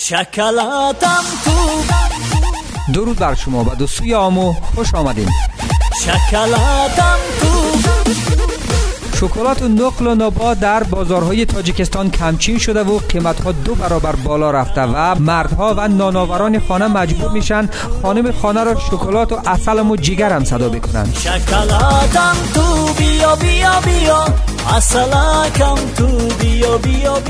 شکلاتم تو درود بر شما و دوستوی آمو خوش آمدین. شکلاتم تو شکلات نقل و نبات در بازارهای تاجیکستان کمچین شده و قیمتها دو برابر بالا رفته و مردها و ناناوران خانه مجبور میشن خانم خانه را شکلات و اصلم و جیگر هم صدا بکنن. شکلاتم تو بیا بیا بیا.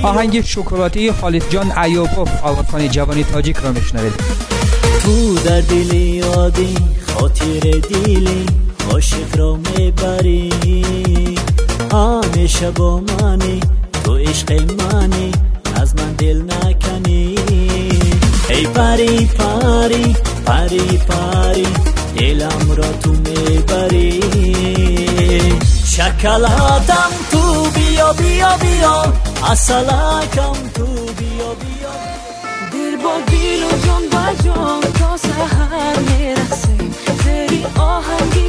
آهنگ شکلاتی خالد جان ایوبوف آوازخان جوانی تاجیک را میشنوید. تو در دل یادی خاطر دیلی عاشق را می‌بری. همیشه با منی تو عشق منی از من دل نکنی. ای پری پری پری پری دلم را تو می‌بری. شکلاتم تو بیا بیا بیا اصلاکم تو بیا بیا. دل با دیل و جان با جان تا سهر می‌رسیم. زیری آهنگی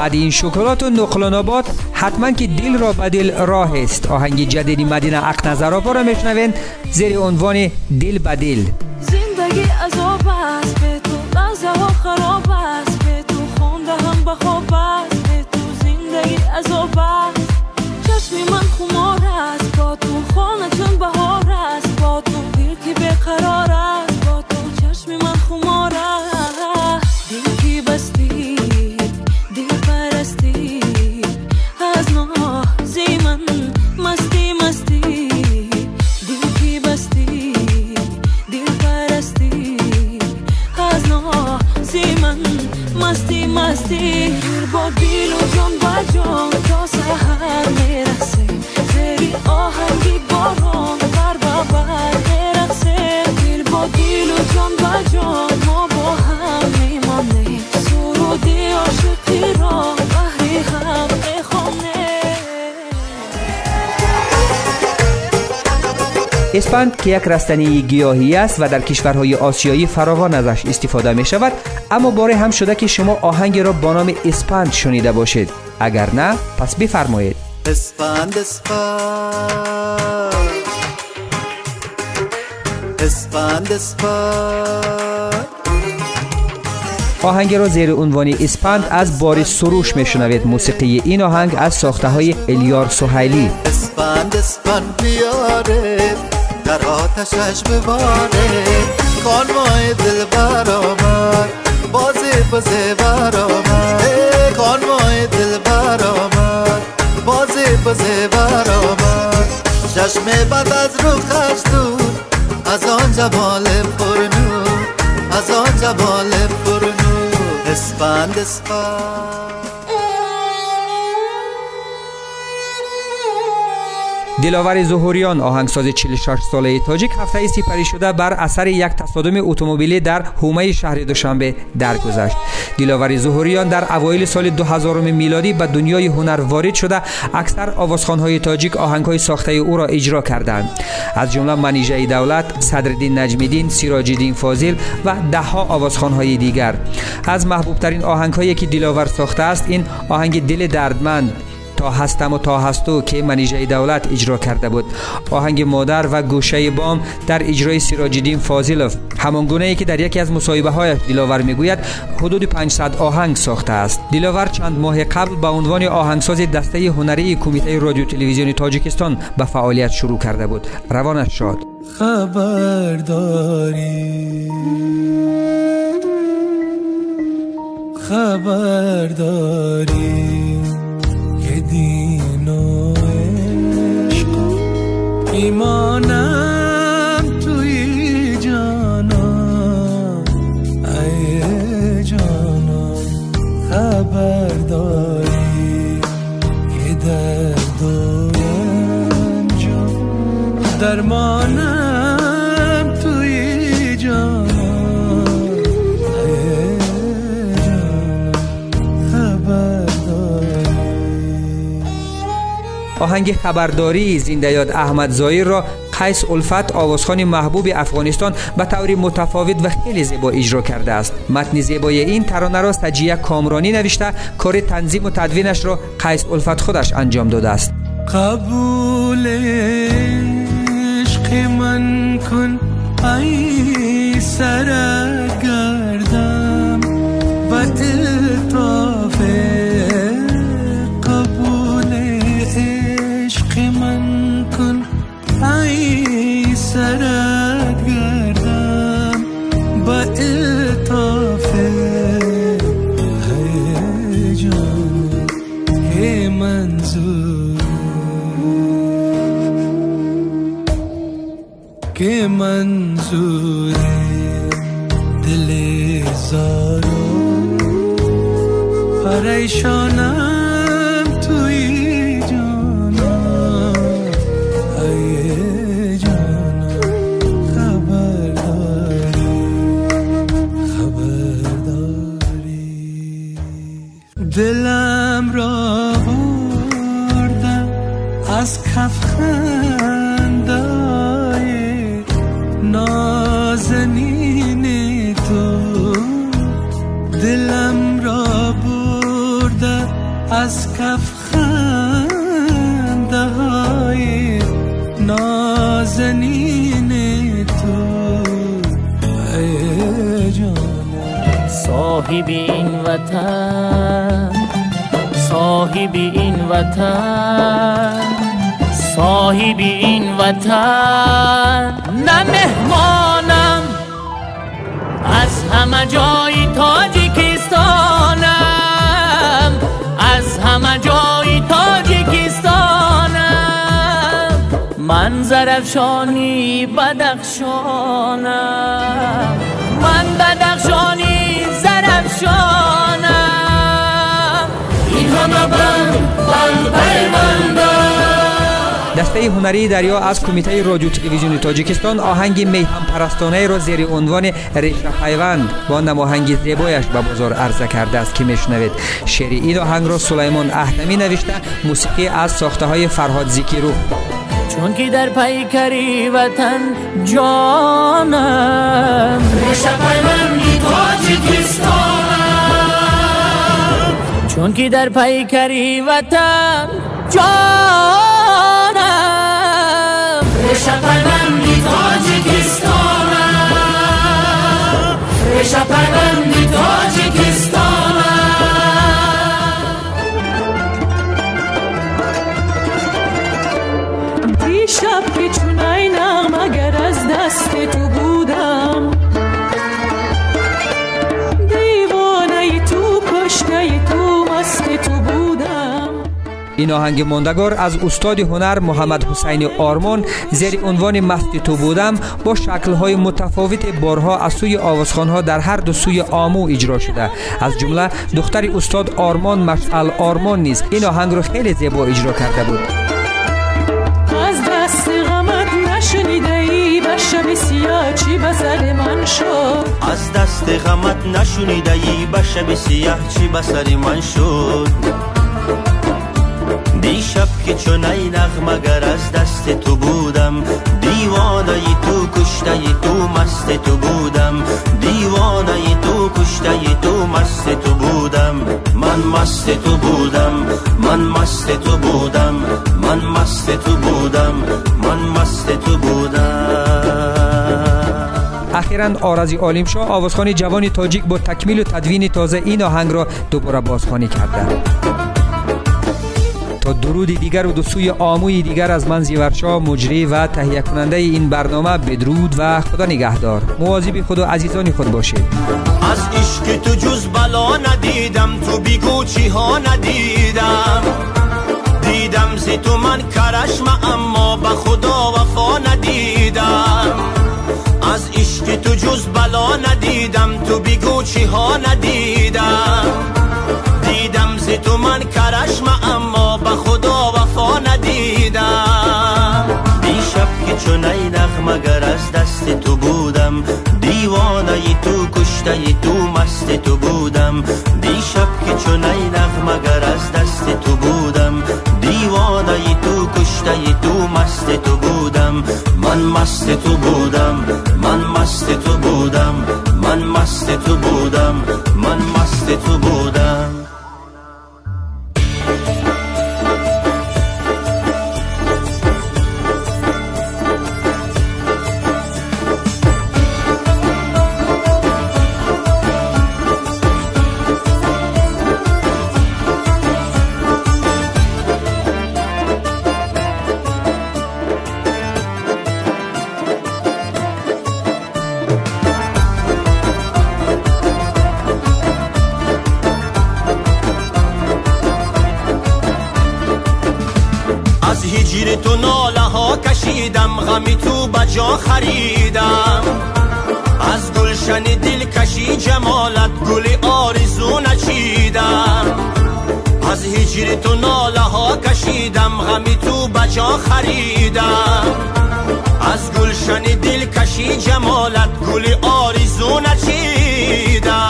بعد این شکلات و نقل و حتما که دل را به دل راه است. آهنگ جدیدی مدینه اق نظرافا را میشنوین. زیر عنوان دل به دل. زندگی عذاب است به تو لحظه ها خراب است به تو. خونده هم به است به تو. زندگی عذاب است. مستی مستی دل با دل و جان با جان اسپند که یک رستنی گیاهی است و در کشورهای آسیایی فراوان ازش استفاده می شود اما باره هم شده که شما آهنگ را با نام اسپند شنیده باشید. اگر نه پس بفرمایید. اسفند اسفند آهنگ را زیر عنوان اسپند از باری سروش می شنوید موسیقی این آهنگ از ساخته های الیار سوهیلی اسفند اسفند بیاره. در آتشش بباره کانوای دل برآمد. بازی بازی برآمد. ای کانوای دل برآمد. بازی بازی برآمد. چشم بد از رو دور. از آن جمال پرنور از آن جمال پرنور اسفند اسفند. دلاور زهوریان آهنگساز 46 ساله تاجیک هفته سپری شده بر اثر یک تصادم اتومبیلی در حومه شهر دوشنبه درگذشت. دلاور زهوریان در اوایل سال 2000 میلادی به دنیای هنر وارد شده اکثر آوازخوانهای تاجیک آهنگهای ساخته او را اجرا کردند. از جمله منیژه دولت صدرالدین نجمیدین سیراجالدین فاضل و دهها آوازخوانهای دیگر. از محبوبترین آهنگهایی که دلاور ساخته است این آهنگ دل دردمند تا هستم و تا هستو که منیژه دولت اجرا کرده بود. آهنگ مادر و گوشه بام در اجرای سیراجدین فاضلوف همان گونه ای که در یکی از مصاحبه هایش دلاور می‌گوید حدود 500 آهنگ ساخته است. دلاور چند ماه قبل به عنوان آهنگساز دسته هنری کمیته رادیو تلویزیون تاجیکستان به فعالیت شروع کرده بود. روانش شاد. خبرداری خبرداری mona آهنگ خبرداری زنده یاد احمد زایر را قیس الفت آوازخوان محبوب افغانستان به طور متفاوت و خیلی زیبا اجرا کرده است. متن زیبای این ترانه را سجیه کامرانی نوشته کار تنظیم و تدوینش را قیس الفت خودش انجام داده است. قبول عشق من کن ای سرگردم و که منظور دل زارو پریشانم توی جانا ای جانا خبرداری خبرداری دلم را بردم از کف نازنین تو. ای جانم صاحب این وطن صاحب این وطن صاحب این وطن. نه مهمانم از همه جای من زرفشانی بدخشانم. من بدخشانی زرفشانم. این همه پیوندم. دسته هنری دریا از کمیته رادیو تلویزیون تاجیکستان آهنگ میهم پرستانه را زیر عنوان ریشه پیوند با نماهنگ زیبایش به بازار عرضه کرده است که میشنوید. شعر این آهنگ را سلیمان اهدمی نوشته موسیقی از ساخته های فرهاد زیکی رو چون که در پیکری وطن جانم. ریشه پیوندی تاجیکستانم چون که در پیکری وطن جانم. ریشه پیوندی تاجیکستانم ریشه پیوندی تاجیکستانم دیشب این آهنگ ماندگار از استاد هنر محمد حسین آرمان زیر عنوان مست تو بودم با شکل‌های متفاوت بارها از سوی آوازخوان‌ها در هر دو سوی آمو اجرا شده. از جمله دختر استاد آرمان مشعل آرمان نیز این آهنگ را خیلی زیبا اجرا کرده بود. از دست غمت نشنیده ای به شب سیاه چی به سر من شد از دست غمت نشنیده ای به شب سیاه چی به سر من شد؟ که چون ای نغمه گر از دست تو بودم. دیوانه ای تو کشته ای تو مست تو بودم. دیوانه ای تو کشته ای تو مست تو بودم. من مست تو بودم. من مست تو بودم. من مست تو بودم. من مست تو بودم. اخیرا آرزی عالم شاه آوازخوان جوان تاجیک با تکمیل و تدوین تازه این آهنگ را دوباره بازخوانی کرده درود دیگر و دو سوی آموی دیگر از من زیورشا مجری و تهیه کننده این برنامه بدرود و خدا نگهدار. مواظب خود و عزیزان خود باشید. از عشق تو جز بلا ندیدم تو بیگو چی ها ندیدم. دیدم زی تو من کرشم اما به خدا وفا ندیدم. از عشق تو جز بلا ندیدم تو بیگو چی ها ندیدم. دیدم زی تو من کرشم از دست تو بودم. دیوانه ای تو کشته ای تو مست تو بودم. دیشب که چون ای نغمه گر از دست تو بودم. دیوانه ای تو کشته ای تو مست تو بودم. من مست تو بودم. من مست تو غمی تو بجا خریدم. از گلشن دل کشی جمالت گل آرزو نچیدم. از هجر تو ناله ها کشیدم غمی تو بجا خریدم. از گلشن دل کشی جمالت گل آرزو نچیدم.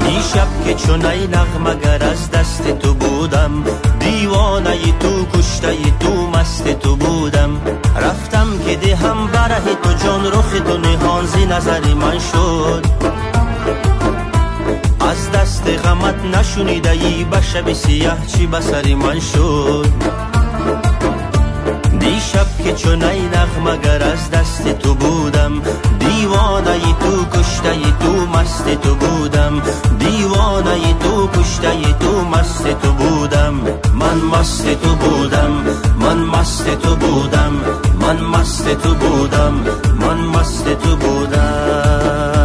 دیشب که چون ای نغمگر از دست تو بودم دیوانه تو کشته تو مست تو بودم. رفتم که دهم بره تو جان رخ تو زی نظر من شد. از دست غمت نشونیده ای به شب سیاه چی بسری من شد. دیشب که چون ای نغمگر از دست تو بودم دیوانه ای تو کشته ای تو مست تو بودم. دیوانه ای تو کشته ای تو مست تو بودم. من مست تو بودم. من مست تو بودم من مست تو بودم من مست تو بودم